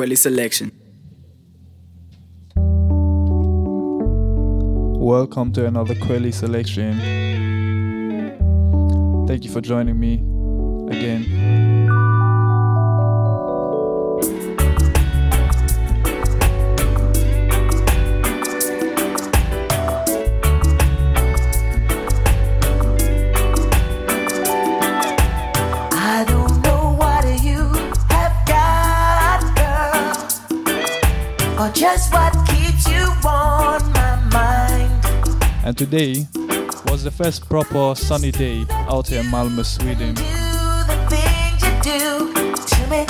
Kwely selection. Welcome to another Kwely selection. Thank you for joining me again. Today was the first proper sunny day out here in Malmö, Sweden.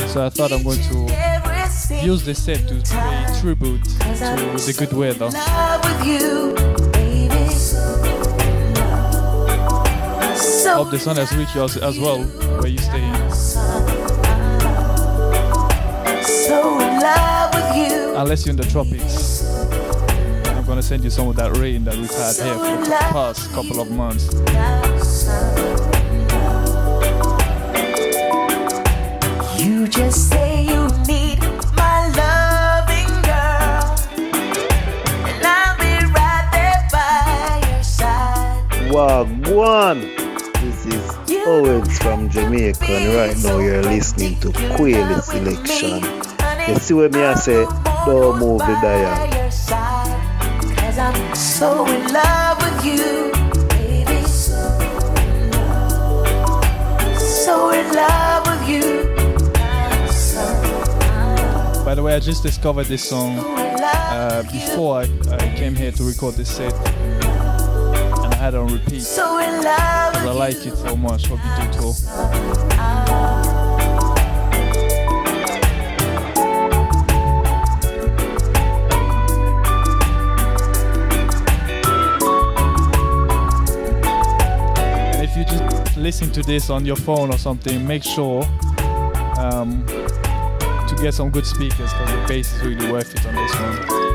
So I thought I'm going to use this set to pay tribute to the good weather. Hope the sun has reached you as, as well where you stay. Unless you're in the tropics gonna send you some of that rain that we've had here for the past couple of months. You just say you need my loving girl, and I'll be right there by your side. Wagwan! This is Owens from Jamaica, and right now you're listening to Kwely Selection. You see what me I say? Don't move the dial. So in love with you, baby. So in love with you. By the way, I just discovered this song uh, before I, I, came here to record this set, and I had it on repeat. So I like it so much. Hope you do too. To this on your phone or something, make sure um, to get some good speakers because the bass is really worth it on this one.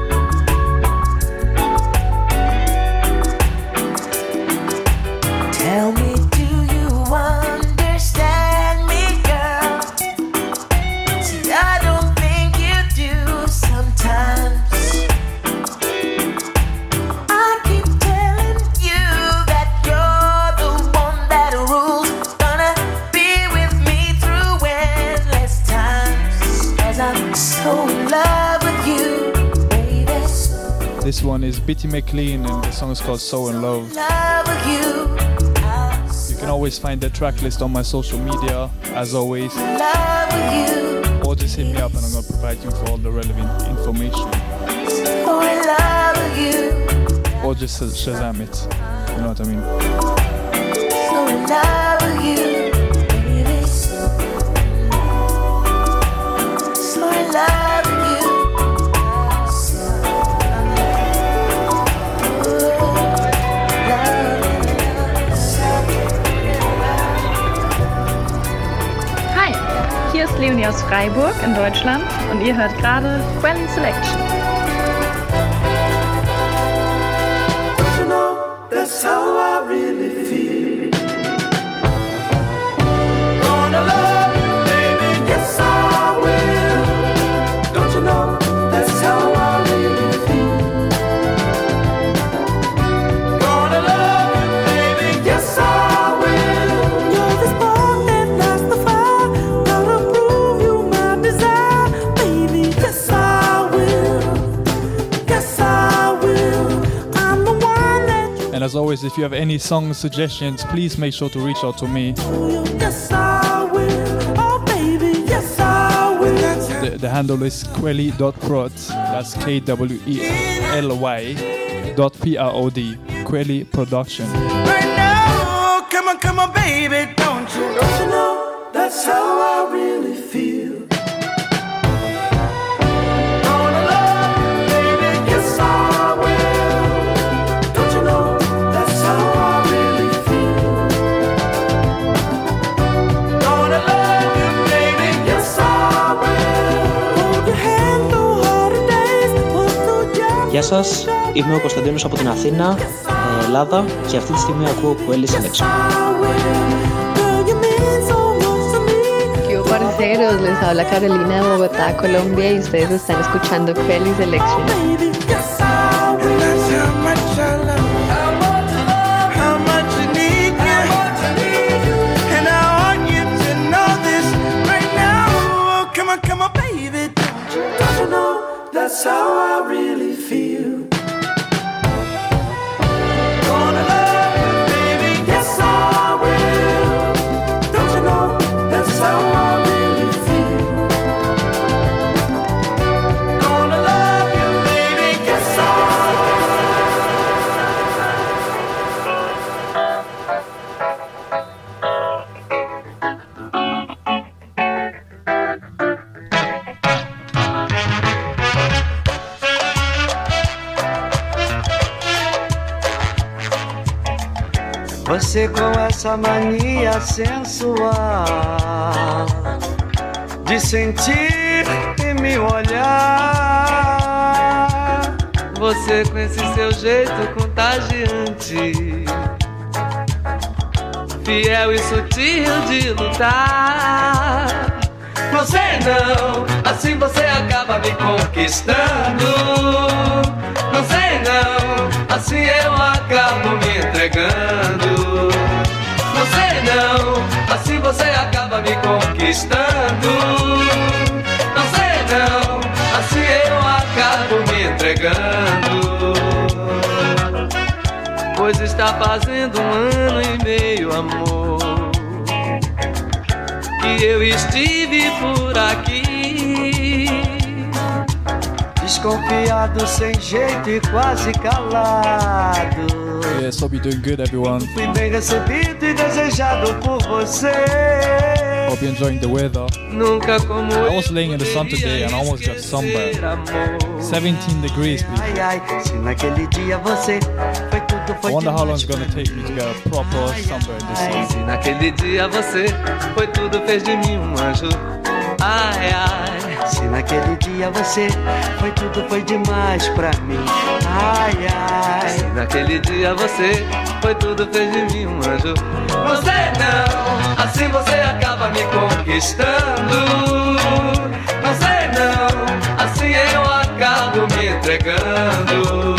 Bitty McLean and the song is called So in Love. You can always find the track list on my social media, as always. Or just hit me up and I'm gonna provide you with all the relevant information. Or just Shazam it. You know what I mean? Leonie aus Freiburg in Deutschland und ihr hört gerade Quelly Selection. As always, if you have any song suggestions, please make sure to reach out to me. The, the handle is kwely.prod. That's K W E L Y dot P R O D. Kwely Production. Right now, come on, come on, baby, don't you? Don't you know that's how I really feel? Σας, είμαι ο Κωνσταντίνος από την Αθήνα, ε, Ελλάδα και αυτή τη στιγμή ακούω Quelly Selection. Girl, you mean so much to me. Yo, what is parceros, les habla Carolina de Bogotá, Colombia y ustedes están escuchando Kelly Selection. Essa mania sensual de sentir e me olhar. Você com esse seu jeito contagiante, fiel e sutil de lutar. Você não, assim você acaba me conquistando. Não sei não, assim eu acabo me entregando. Sei não, assim você acaba me conquistando. Não sei não, assim eu acabo me entregando. Pois está fazendo um ano e meio, amor que eu estive por aqui. Desconfiado, sem jeito e quase calado. Yes, hope you're doing good, everyone. Fui bem recebido e desejado por você. Hope you're enjoying the weather. Nunca como I was laying in the sun today and I almost got sunburned. 17 degrees, people. I wonder how long it's gonna take me to get a proper sunburn this Ai, summer. se naquele dia você foi tudo, fez de mim um anjo. Ai, ai, se naquele dia você foi tudo, foi demais pra mim. Ai, ai, se naquele dia você foi tudo, fez de mim um anjo. Você não, assim você acaba me conquistando. Você não, assim eu acabo me entregando.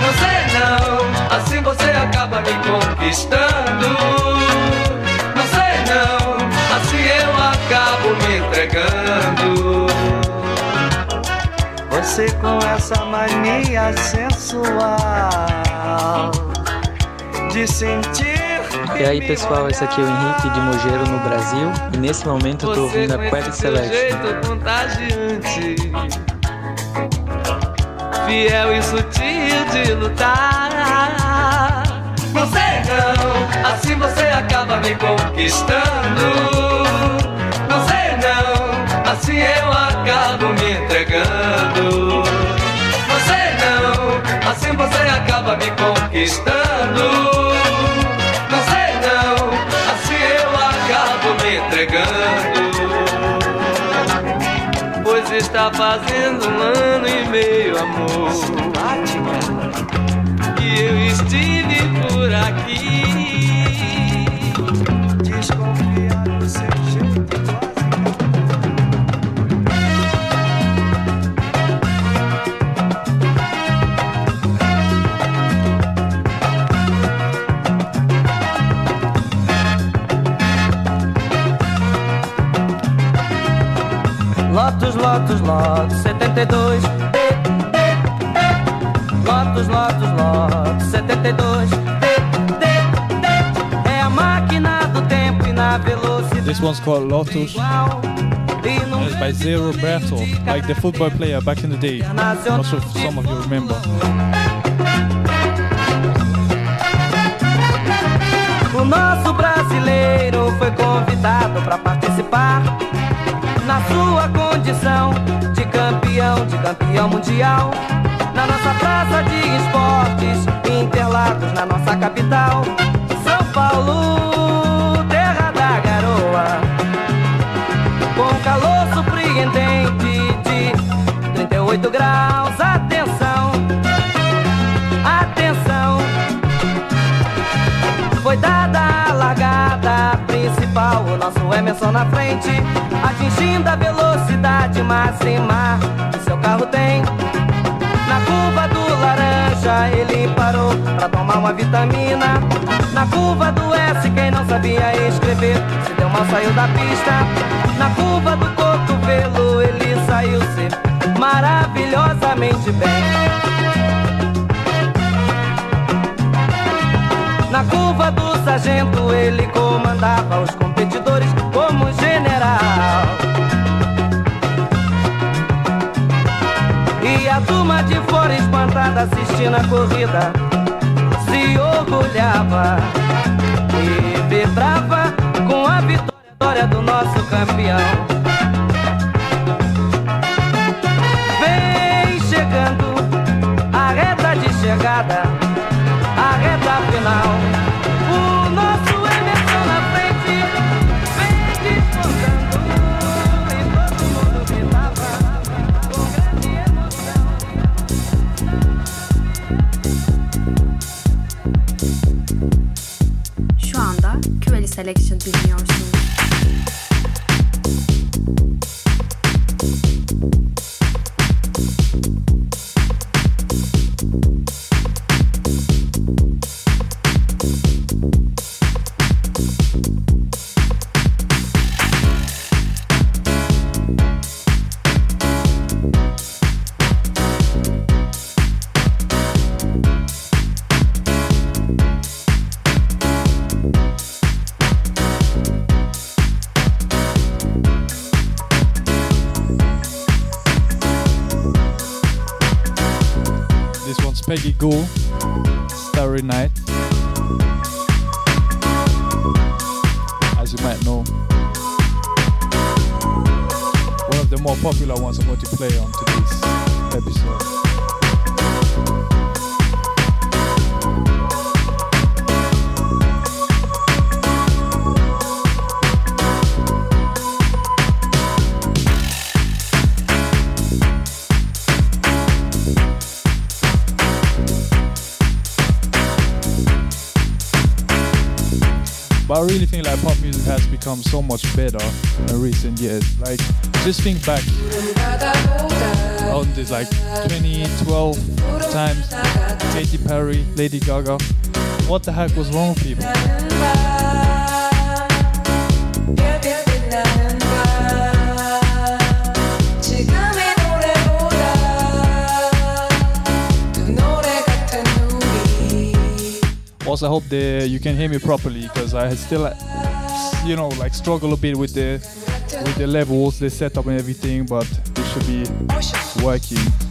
Você não, assim você acaba me conquistando. Você com essa mania sensual de sentir. E aí pessoal, esse aqui é o Henrique de Mogeiro no Brasil e nesse momento eu tô Você ouvindo a seu Selection. jeito contagiante Fiel e sutil de lutar Não sei não, assim você acaba me conquistando assim eu acabo me entregando. Sei não, assim você acaba me conquistando. Não sei não, assim eu acabo me entregando. Pois está fazendo um ano e meio, amor. Que eu estive por aqui Lotus, Lotus, Lotus 72 Lotus, Lotus, Lotus 72 É a máquina do tempo e na velocidade This one's called Lotus. num It's by Zé Roberto, like the football player back in the day. Not sure if some of you remember. O nosso brasileiro foi convidado para participar na sua condição de campeão, de campeão mundial. Na nossa praça de esportes, Interlagos, na nossa capital, São Paulo, terra da garoa. Com calor surpreendente de 38 graus, Emerson na frente. Atingindo a velocidade máxima que seu carro tem. Na curva do laranja ele parou pra tomar uma vitamina. Na curva do S quem não sabia escrever se deu mal saiu da pista. Na curva do cotovelo ele saiu se maravilhosamente bem. Na curva do sargento ele comandava os de fora espantada assistindo a corrida se orgulhava e vibrava com a vitória do nosso campeão. More popular ones I'm going to play on today's episode. I really think like pop become so much better in recent years. Like just think back on this like 2012 times Katy Perry, Lady Gaga. What the heck was wrong with people? Also, I hope the, you can hear me properly because I still, you know, like struggle a bit with the with the levels, the setup, and everything. But it should be working.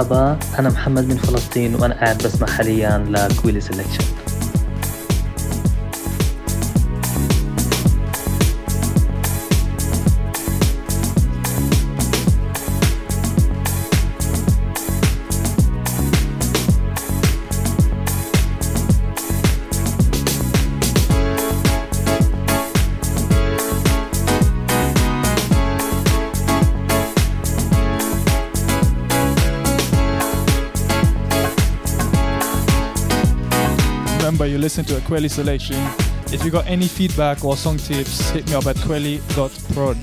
مرحبا أنا محمد من فلسطين وأنا قاعد بسمع حاليا لكويلي سelection listen to a Kwely selection. If you got any feedback or song tips, hit me up at kwely.prod.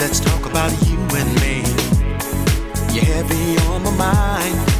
Let's talk about you and me? You're heavy on my mind.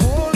whole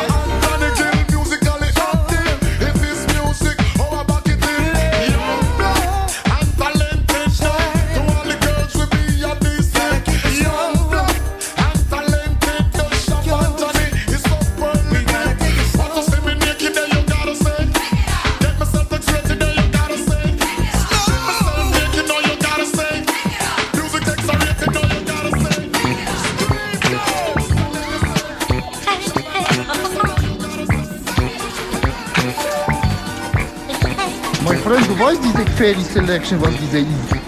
fairly selection was the easy.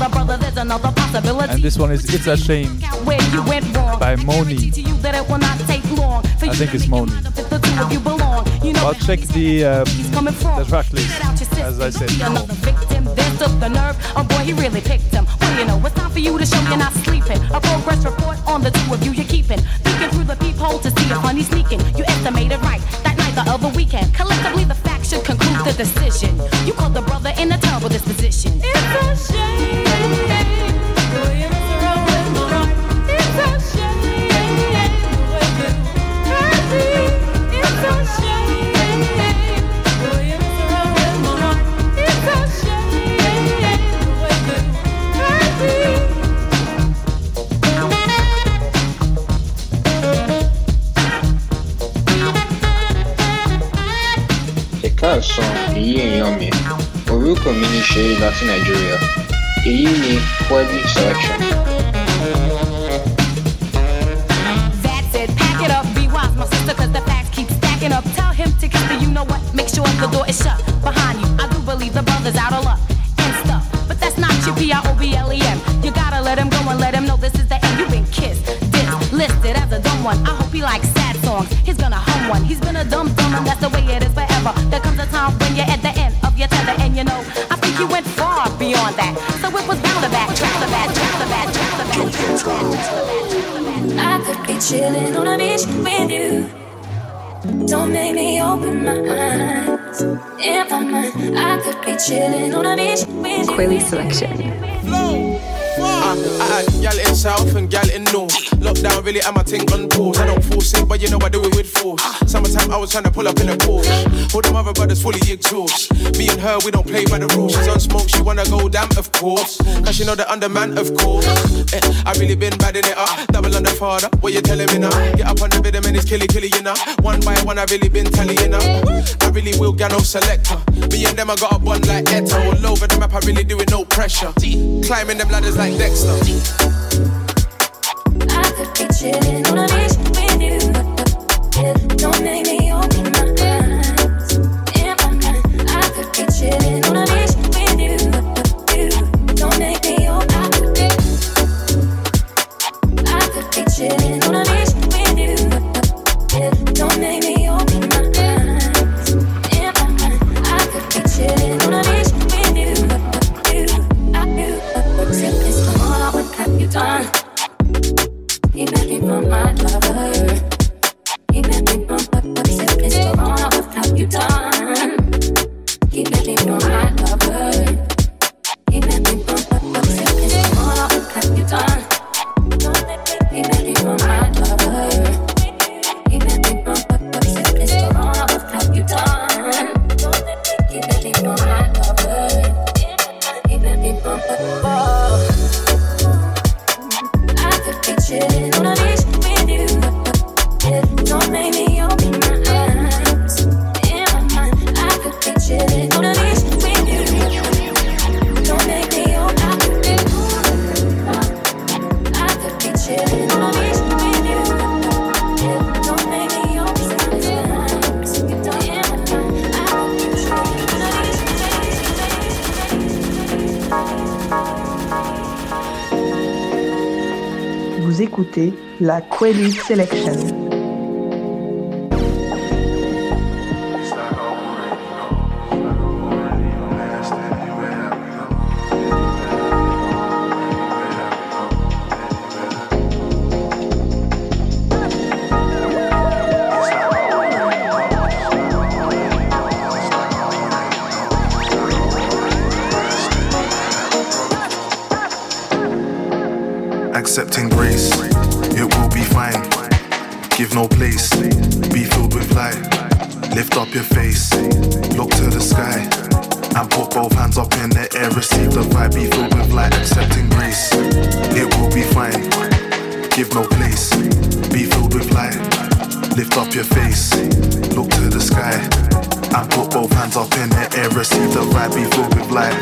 The brother. There's another possibility. And this one is It's a Shame where you went wrong. by Monie. To you that it will not take long for I think it's Monie. if the two of you belong. You know I'll check the, um, the track list, as I said. another victim. Then took the nerve. Oh boy, he really picked him. Well, you know, it's time for you to show you're not sleeping. A progress report on the two of you you're keeping. Peeking through the peephole to see if honey's sneaking. You estimated right weekend. Collectively, the facts should conclude the decision. You called the brother in a terrible disposition. It's a shame. Èyí èèyàn mi orúkọ mi ní ṣeré láti nàìjíríà èyí ni Kwely selection. That's it, pack it up, be wise, my sister, cause the facts keep stacking up. Tell him to the you know what, make sure the door is shut behind you. I do believe the brother's out of luck and stuff, but that's not your. You gotta let him go and let him know this is the end. You've been kissed, listed as a dumb one. I hope he likes sad songs, he's gonna hum one. He's been a dumb dumb and that's the way it is that. So it was bound to back, track the bad, track the bad, track the bad. I could be chilling on a beach with you. Don't make me open my eyes. In my mind, I could be chilling on a beach with you. Kwely Selection. Uh, I add gal in south and gal in north. Lockdown really am my thing on pause. I don't force it, but you know I do it with force. Summertime I was trying to pull up in a Porsche. All the other brothers fully exhaust. Me and her, we don't play by the rules. She's on smoke, she wanna go damn, of course. Cause she know the underman, of course. Eh, I really been bad in it up. Double on the father, what you telling me now? Get up on the rhythm and it's killy killy, you know. One by one, I really been telling you now. I really will get no selector. Me and them, I got a bond like Eto'o. All over the map, I really do it no pressure. Climbing them ladders like Dexter. Chilling on a beach with you. Don't make la Selection. accepting grace. Give no place. Be filled with light. Lift up your face. Look to the sky. And put both hands up in the air. Receive the vibe. Be filled with light. Accepting grace. It will be fine. Give no place. Be filled with light. Lift up your face. Look to the sky. And put both hands up in the air. Receive the vibe. Be filled with light.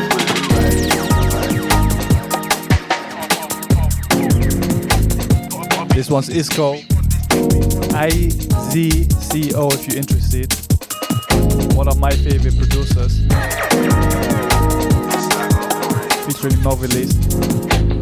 This one's Izco. IZCO if you're interested. One of my favorite producers. Featuring Novelist.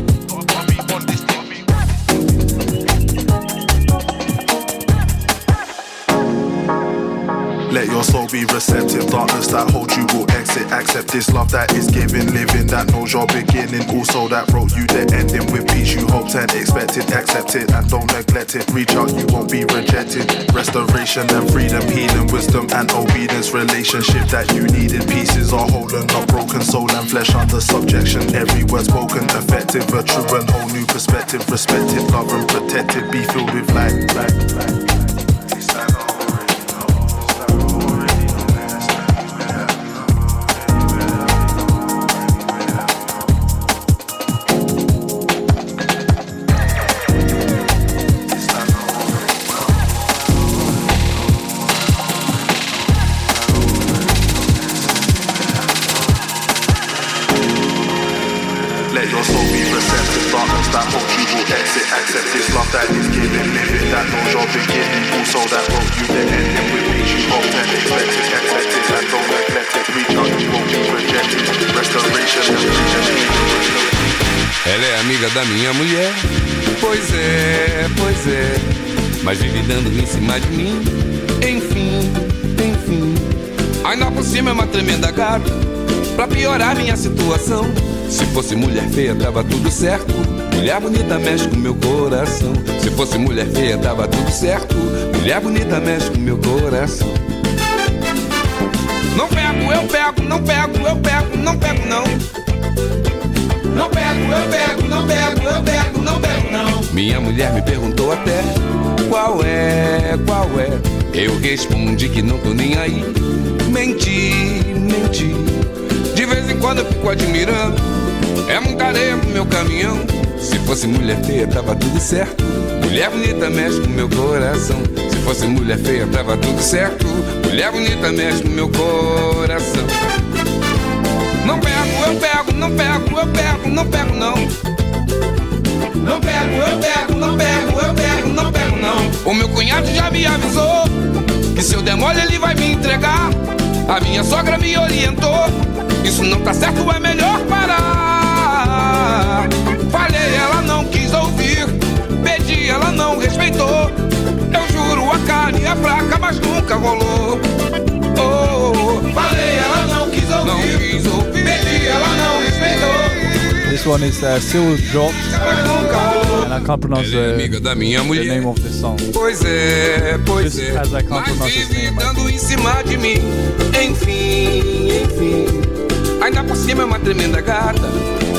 Let your soul be receptive. Darkness that holds you will exit. Accept this love that is given, living that knows your beginning. Also that wrote you the ending with peace you hoped and expected. Accept it and don't neglect it. Reach out, you won't be rejected. Restoration and freedom, healing, wisdom and obedience. Relationship that you needed. Pieces are whole and not broken. Soul and flesh under subjection. Every word spoken effective. A true and whole new perspective. Respected, love and protected. Be filled with light. light, light. Amiga da minha mulher. Pois é, pois é. Mas vive dando em cima de mim. Enfim, enfim. Ainda por cima é uma tremenda gata. Pra piorar minha situação. Se fosse mulher feia, tava tudo certo. Mulher bonita mexe com meu coração. Se fosse mulher feia, tava tudo certo. Mulher bonita mexe com meu coração. Não pego, eu pego, não pego, eu pego, não pego, não. Não pego, eu pego, não pego, eu pego, não pego, não. Minha mulher me perguntou até qual é, qual é. Eu respondi que não tô nem aí. Menti, menti. De vez em quando eu fico admirando. É muita areia pro meu caminhão. Se fosse mulher feia, tava tudo certo. Mulher bonita mexe com meu coração. Se fosse mulher feia, tava tudo certo. Mulher bonita mexe com meu coração. Eu pego, não pego, eu pego, não pego, não. Não pego, eu pego, não pego, eu pego, não pego, não. O meu cunhado já me avisou que se eu der mole ele vai me entregar. A minha sogra me orientou. Isso não tá certo, é melhor parar. Falei, ela não quis ouvir. Pedi, ela não respeitou. Eu juro, a carne é fraca, mas nunca rolou. Oh, falei, ela não quis ouvir. Não quis ouvir. This one is uh, Silver Drops. And I can't pronounce the, amiga da minha the mulher. name of the song. Pois é, pois Just é. as I can't Mas pronounce his name. Dando em cima de mim. Enfim, enfim. Ainda por cima é uma tremenda gata.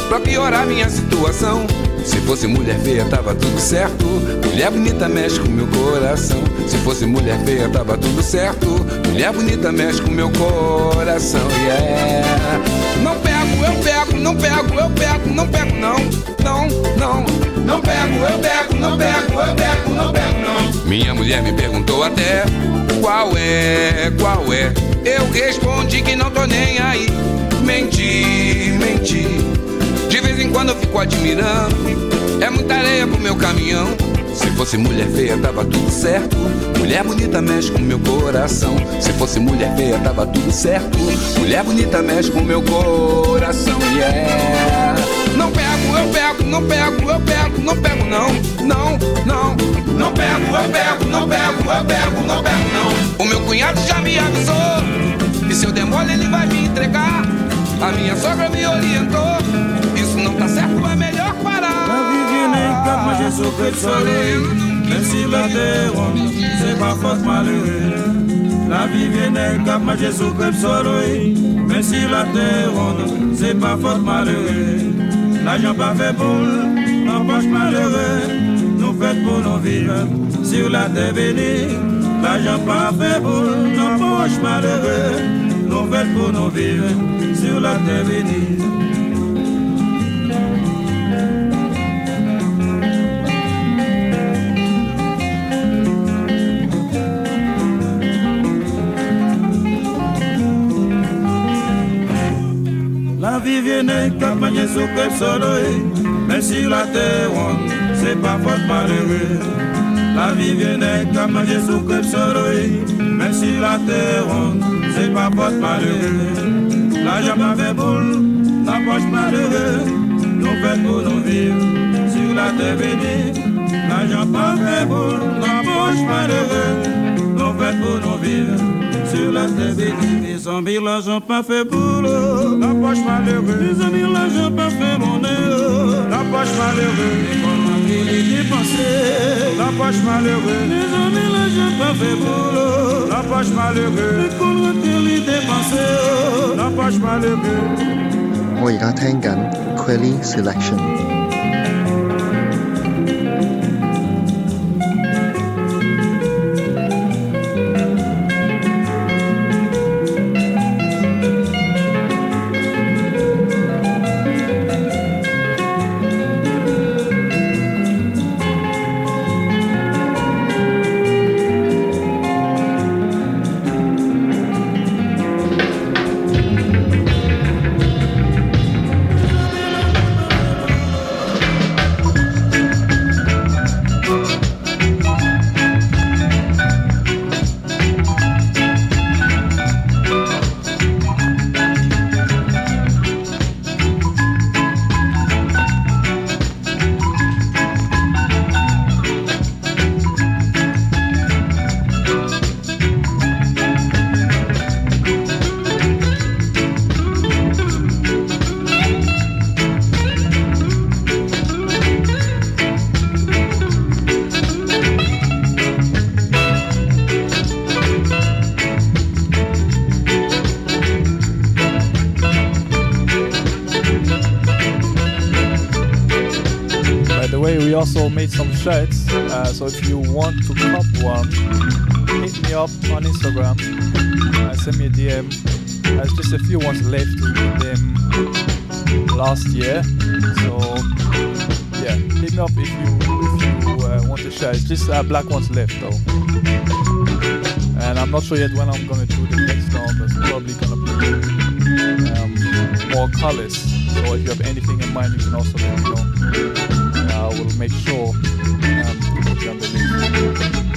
Pra piorar minha situação. Se fosse mulher feia, tava tudo certo. Mulher bonita mexe com meu coração. Se fosse mulher feia, tava tudo certo. Mulher bonita mexe com meu coração. Yeah. Não eu pego, não pego, eu pego, não pego, não. Não, não. Não pego, eu pego, não pego, eu pego, não pego, não. Minha mulher me perguntou até qual é, qual é. Eu respondi que não tô nem aí. Menti, menti. De vez em quando eu fico admirando. É muita areia pro meu caminhão. Se fosse mulher feia, tava tudo certo. Mulher bonita mexe com meu coração. Se fosse mulher feia, tava tudo certo. Mulher bonita mexe com meu coração, yeah. Não pego, eu pego, não pego, eu pego, não pego, não, não, não. Não pego, eu pego, não pego, eu pego, não pego, não. O meu cunhado já me avisou. E se eu demole, ele vai me entregar. A minha sogra me orientou. Isso não tá certo, é melhor parar. car moi j'ai souffré soleil, même si la terre ronde, c'est pas faute malheureux. La vie vient car moi j'ai souffré le soleil, même si la terre ronde, c'est pas faute malheureux. L'argent pas fait boule, en poche malheureux, nous faites pour nous vivre, sur la terre bénie. L'argent pas fait boule, en poche malheureux, nous faites pour nous vivre, sur la terre bénie. La vie vient cap manger sous soleil. Mais si la terre C'est pas faute malheureux La vie vient cap manger sous soleil. Mais si la terre C'est pas faute malheureux L'argent pas fait boule La poche malheureux Nous fait pour nous vivre Sur la terre bénie. L'argent pas fait boule La poche malheureux Nous fait pour nous vivre sur la terre bénie. Les amis, l'argent pas fait boulot. La poche malheureux. Les amis, l'argent pas fait monnaie. La poche malheureux. L'école m'a les dépenser. La poche malheureux. Les amis, l'argent pas fait boulot. La poche malheureux. L'école m'a les dépenser. La poche malheureux. 我而家听紧 Quelly Selection。 You want to cop one, hit me up on Instagram. Uh, send me a DM. There's just a few ones left. We them last year. So yeah, hit me up if you if you uh, want to share. It's just uh, black ones left though. And I'm not sure yet when I'm gonna do the next one, but it's probably gonna be um, more colors. So if you have anything in mind, you can also let me know. I will make sure 要不给你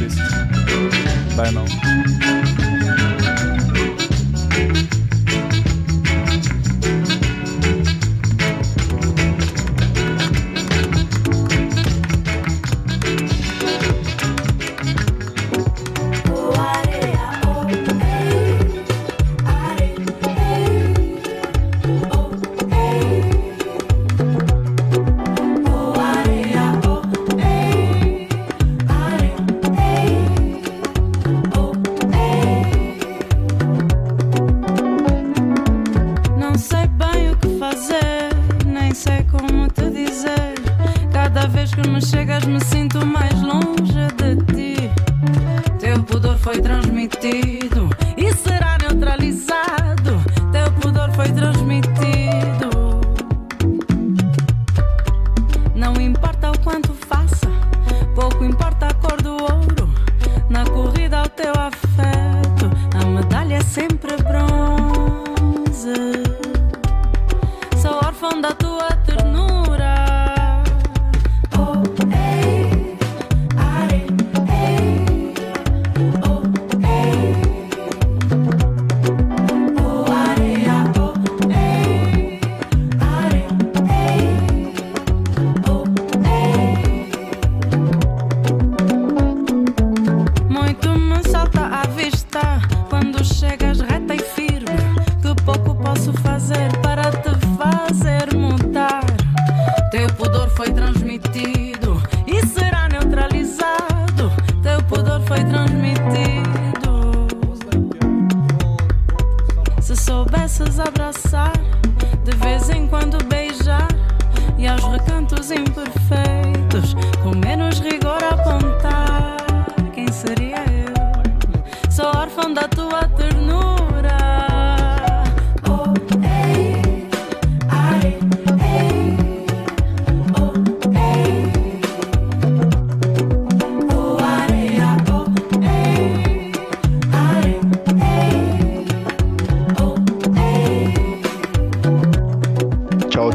vocês. Bye não.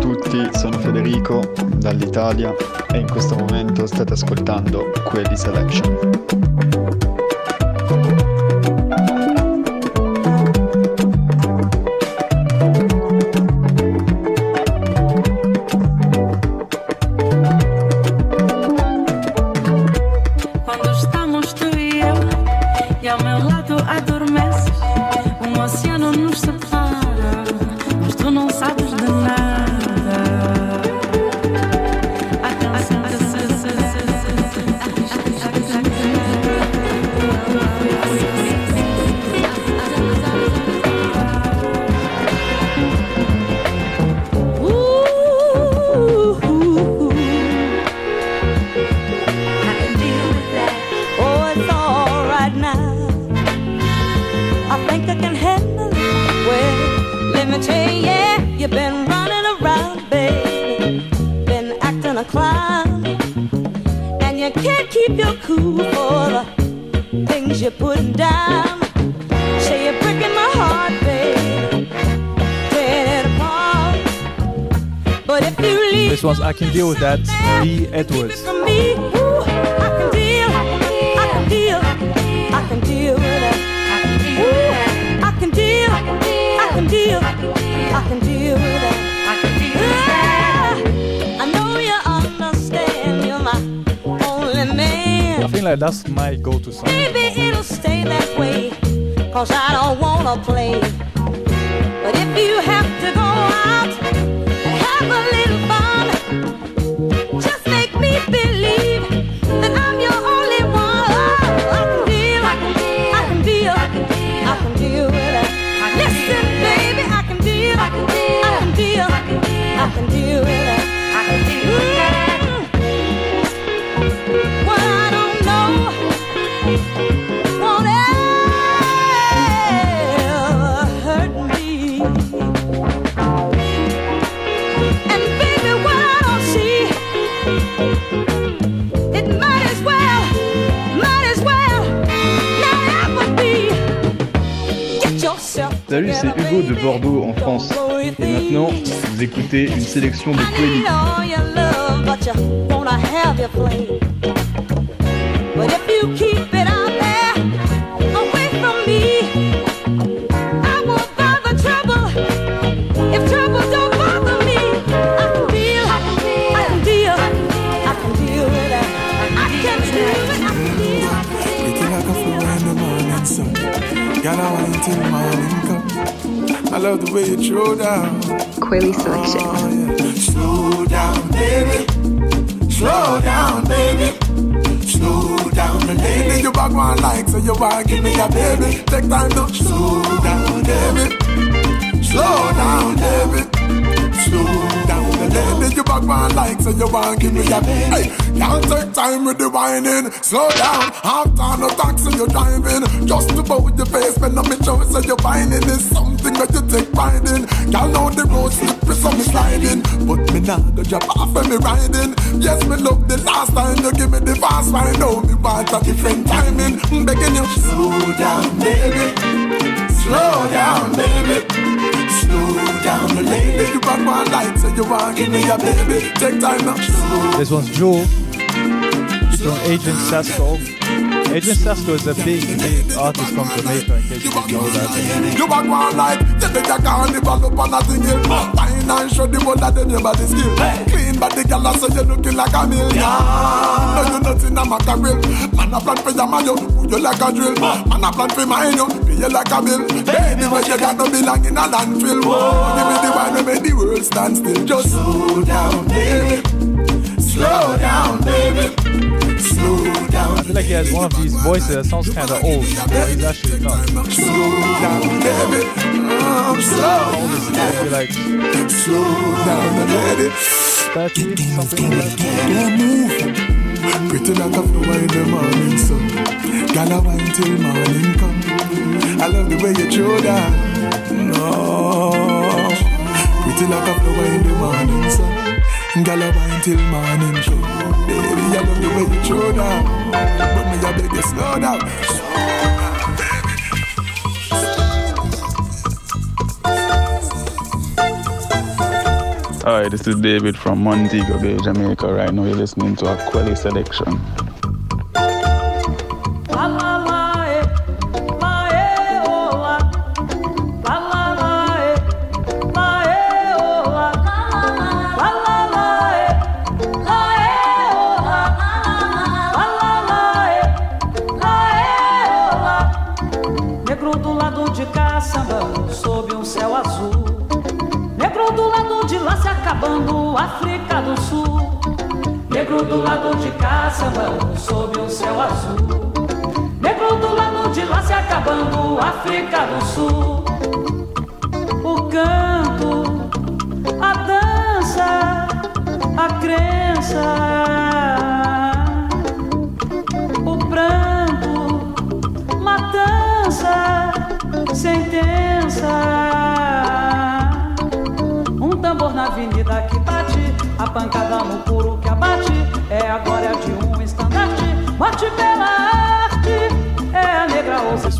tutti, sono Federico dall'Italia e in questo momento state ascoltando Quelli Selection. deal with that. Girl, I want till morning come. I love the way you throw down. Kwely selection. Slow down, baby. Slow down, baby. Slow down, the lady. You back one like so you want give me a baby. Take time to slow down, baby. Slow down, baby. Slow down, the lady. You back one like so you want give me a baby. Hey, can't take time with the whining. Slow down, half time no taxi you driving. Just about your face, when I'm in choice, so you're whining is something that you take pride in. Y'all know the road slippery, so me sliding. But me nah go drop off when me riding. Yes, me love the last time you give me the fast ride. Now me want a different timing. I'm begging you, slow down, baby. Slow down, baby. Slow down. You rock my light, so you baby. Take time now. This one's Jewel. From Adrian Sasko. Adrian Sasko is a big, big artist from Jamaica, in case you didn't know that. You back one like You think you carnival up on a single Fine and show the of them your body skill Clean body girl so you looking like a million. No you nothing a mackerel. Man a plan for your man you you like a drill. Man I plan for mine you you like a bill Baby where you got no belong in a landfill. Whoa. Give me the wine that make the world stand still. Just slow down baby. Slow down baby I feel like he has one of these voices that sounds kind of old, but he's actually not. Slow down, baby. I'm slow. Old is I feel like Slow down, baby. 30, something like that. Pretty like a flower in the morning sun. Girl, I wine till morning come. I love the way you throw that. No. Pretty like a flower in the morning sun. Girl, I wine till morning come. Baby, I love the way you throw that. But me, I beg you slow down. Hi, this is David from Montego Bay, Jamaica. Right now, you're listening to a Kwely selection.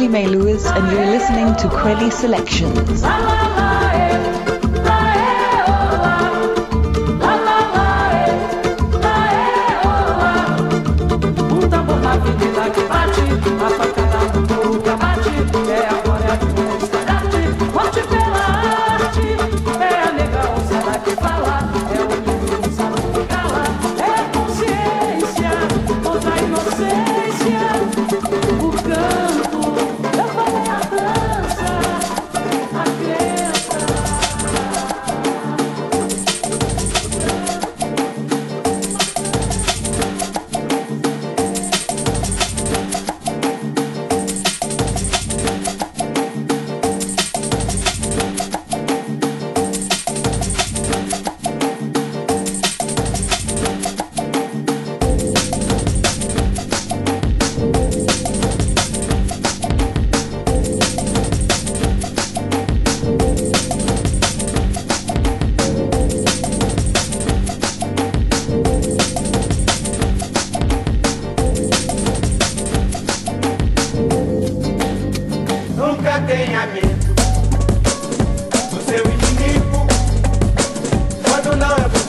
Emily May Lewis, and you're listening to Kwely Selections. nunca tenha medo do seu inimigo. Quando não é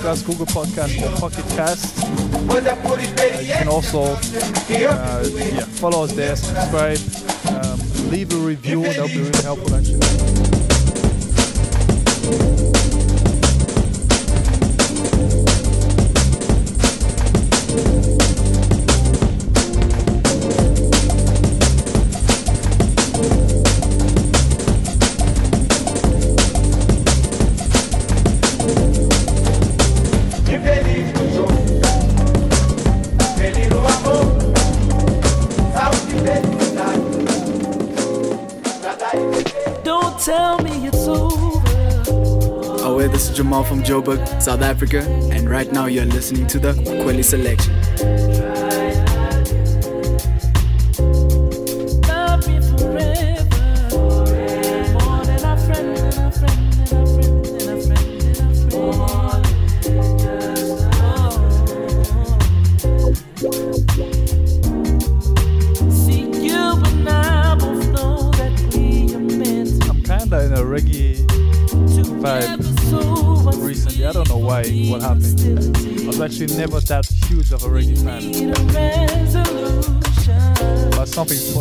Podcast, Google Podcast, or Pocket Cast. Uh, you can also uh, yeah, follow us there, subscribe. Joburg, South Africa, and right now you're listening to the Kwely Selection. of a reggae fan. But something's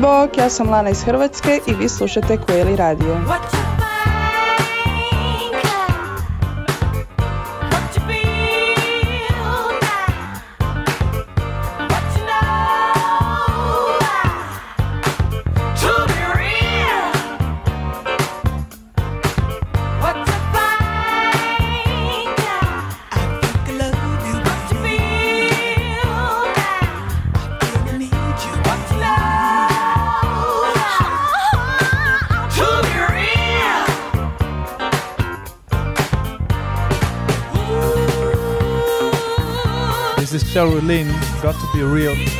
Bok, ja sam Lana iz Hrvatske i vi slušate Kueli Radio. Lynn, Got to Be Real.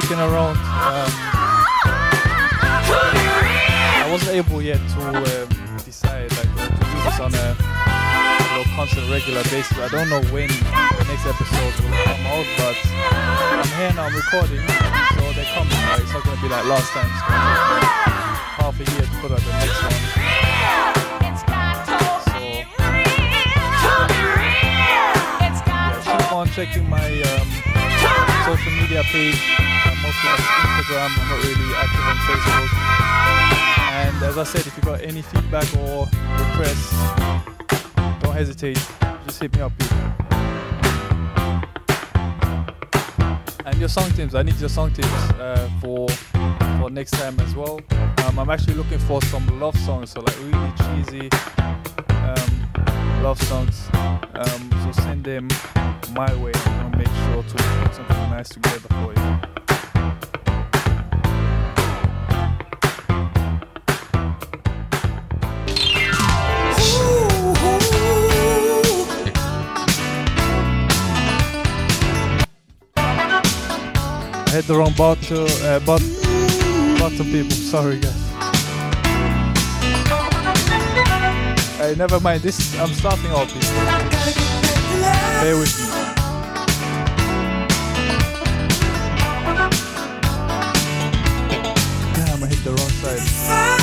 Sticking around. Um, I wasn't able yet to um, decide like to do this on a you know, constant, regular basis. I don't know when the next episode will come out, but I'm here now, I'm recording, so they're coming. Like, it's not gonna be like last time. Half a year to put out the next one. Checking my um, social media page. On Instagram. I'm not really active on Facebook. And as I said, if you've got any feedback or requests, don't hesitate. Just hit me up. people. And your song tips. I need your song tips uh, for for next time as well. Um, I'm actually looking for some love songs, so like really cheesy um, love songs. Um, so send them my way. I'll make sure to put something nice together for you. Had the wrong bottle, uh, but bottom people. Sorry, guys. Hey, never mind. This I'm starting off. This. Bear with me. Damn, I hit the wrong side.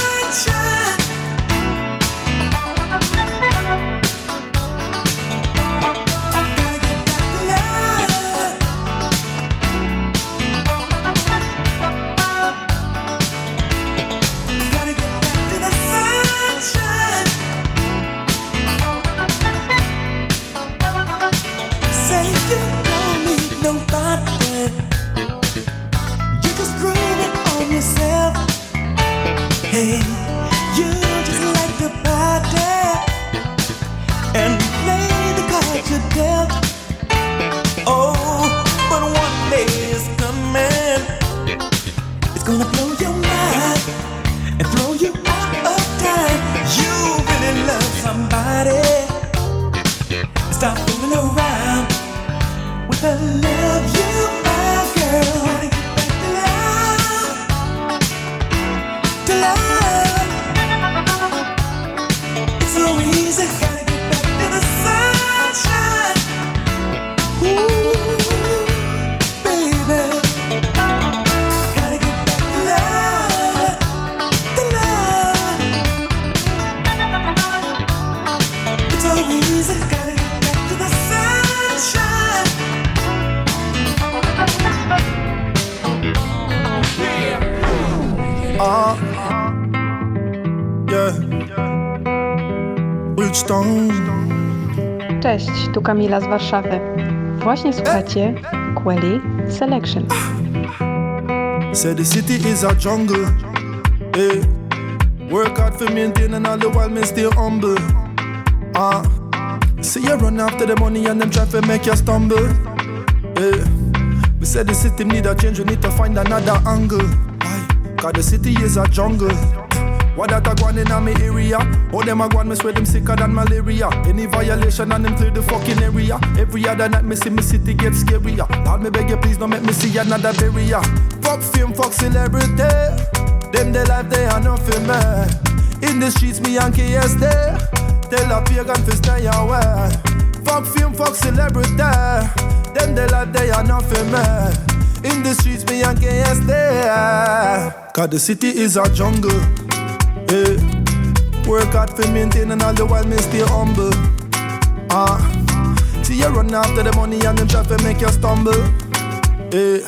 It's gonna blow your mind and throw you out of time. You really love somebody. Stop fooling around with the love you have, girl. Cześć, tu Kamila z Warszawy. Właśnie słuchacie Quelly Selection. Say the city is a jungle. Hey. Work hard for maintaining all the while me stay humble. Ah, see you run after the money and them try to make you stumble. Hey. We said the city need a change, we need to find another angle. Cause the city is a jungle. What that a gone in a me area? All them a gone, me swear them sicker than malaria. Any violation and them clear the fucking area. Every other night me see me city get scarier. Lord me beg you please don't make me see another barrier. Fuck fame, fuck celebrity. Them the life they are not for me. In the streets me and KS there. Tell a pagan to stay away. Fuck fame, fuck celebrity. Them the life they are not for me. In the streets me and KS there. Cause the city is a jungle. Work hard for maintaining all the while me stay humble. Ah, see you run after the money and them try to make you stumble. Hey.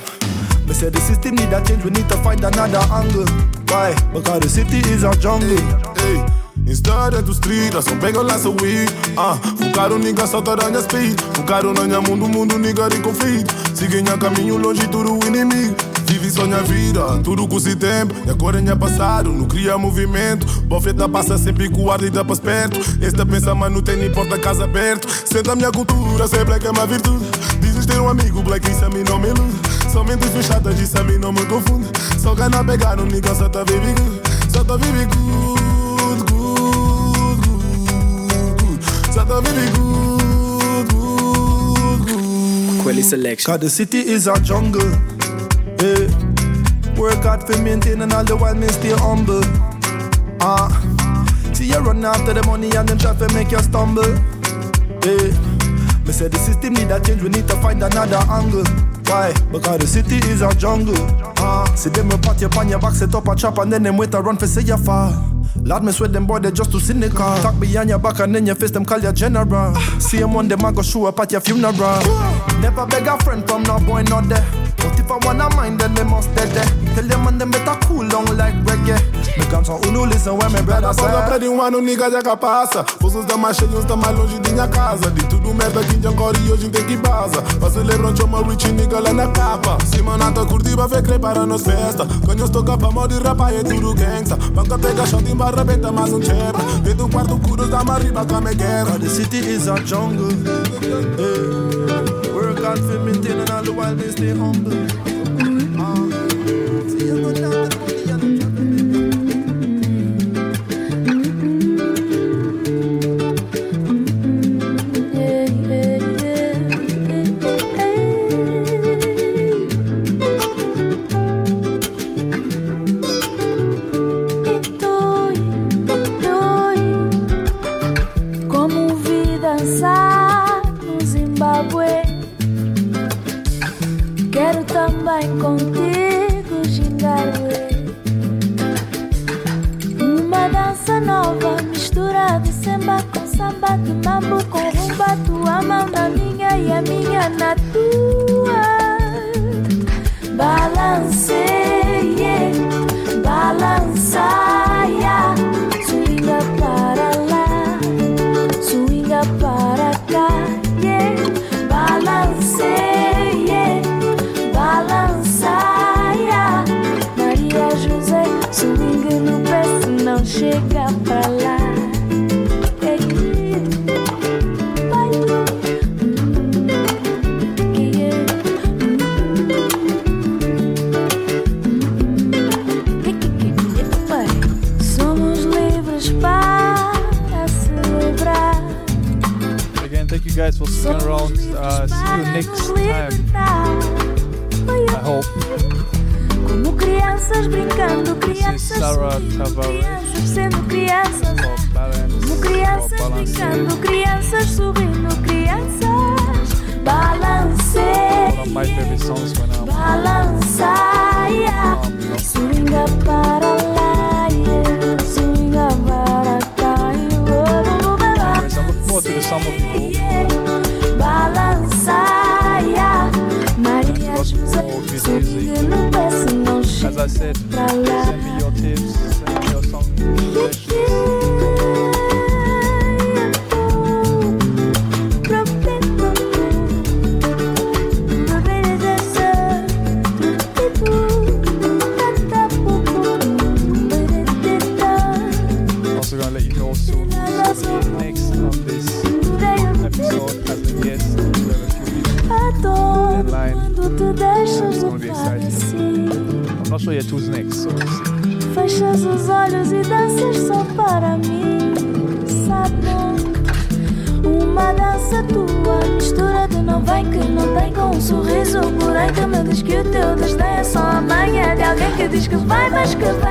Me say the system need a change, we need to find another angle. Why? Because the city is a jungle. Hey. Instead to street, só pega lá seu week. Ah, focaram nigga só tá dando speed Focaram na minha mundo, mundo nigga de conflito Seguem a caminho longe, tudo inimigo Vive só minha vida, tudo com esse tempo. E agora é passado, não cria movimento. Bofeta passa sempre com o ar e dá para perto. Esta pensa, mas não tem nem porta casa perto Senta a minha cultura, sei black é uma virtude. Dizes ter um amigo, black isso a mim não me ilude. Somente fechadas, isso a mim não me confunde. Só gana pegar um nigga, só tá vive good. Só tá vive good, good, good, good. Só tá vive good, good Quelly selection. Cause the city is a jungle. Yeah. Work hard for maintaining all the while me stay humble. Ah, see you run after the money and then try to make you stumble. Yeah. Me say the system need a change, we need to find another angle. Why? Because the city is a jungle. Ah, see them a pat you on your back, set up a trap and then them wait run for say you fall. Lord, me sweat them boy, they just too cynical. Talk behind your back and then your face, them call you general. See them one, them I go show up at your funeral. Never beg a friend from no boy not there. But if I wanna mind, then they must dead there. Tell them man, them better cool down like reggae. Me come some who no listen when my brother say. Só pede um ano, nigga já capassa. Forças da mais cheios, tá mais longe de minha casa. De tudo merda que já corre e hoje tem que baza. Pra celebrar chama rich nigga lá na capa. Se manata curtir, vai ver para nos festa. Quando eu estou capa, modo de rapa é tudo gangsta. Banca pega shot em barra, beta mais um chapa. Dentro do quarto, curos da mariba, com a guerra. The city is a jungle. Yeah. Work hard for maintaining all the while they stay humble. Ah. See var başka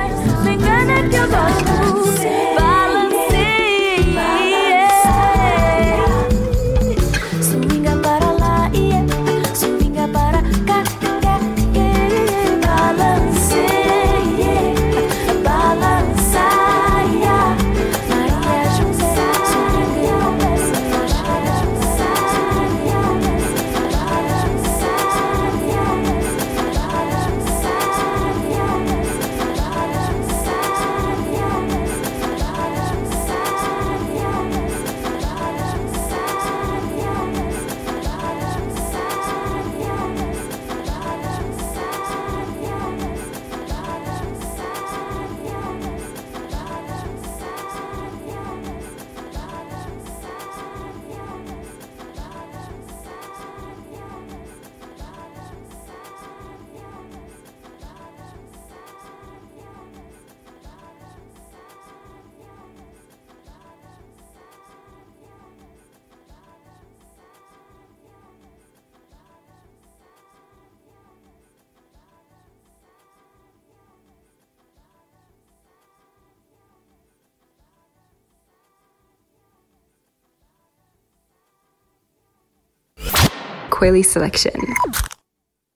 Kwely Selection.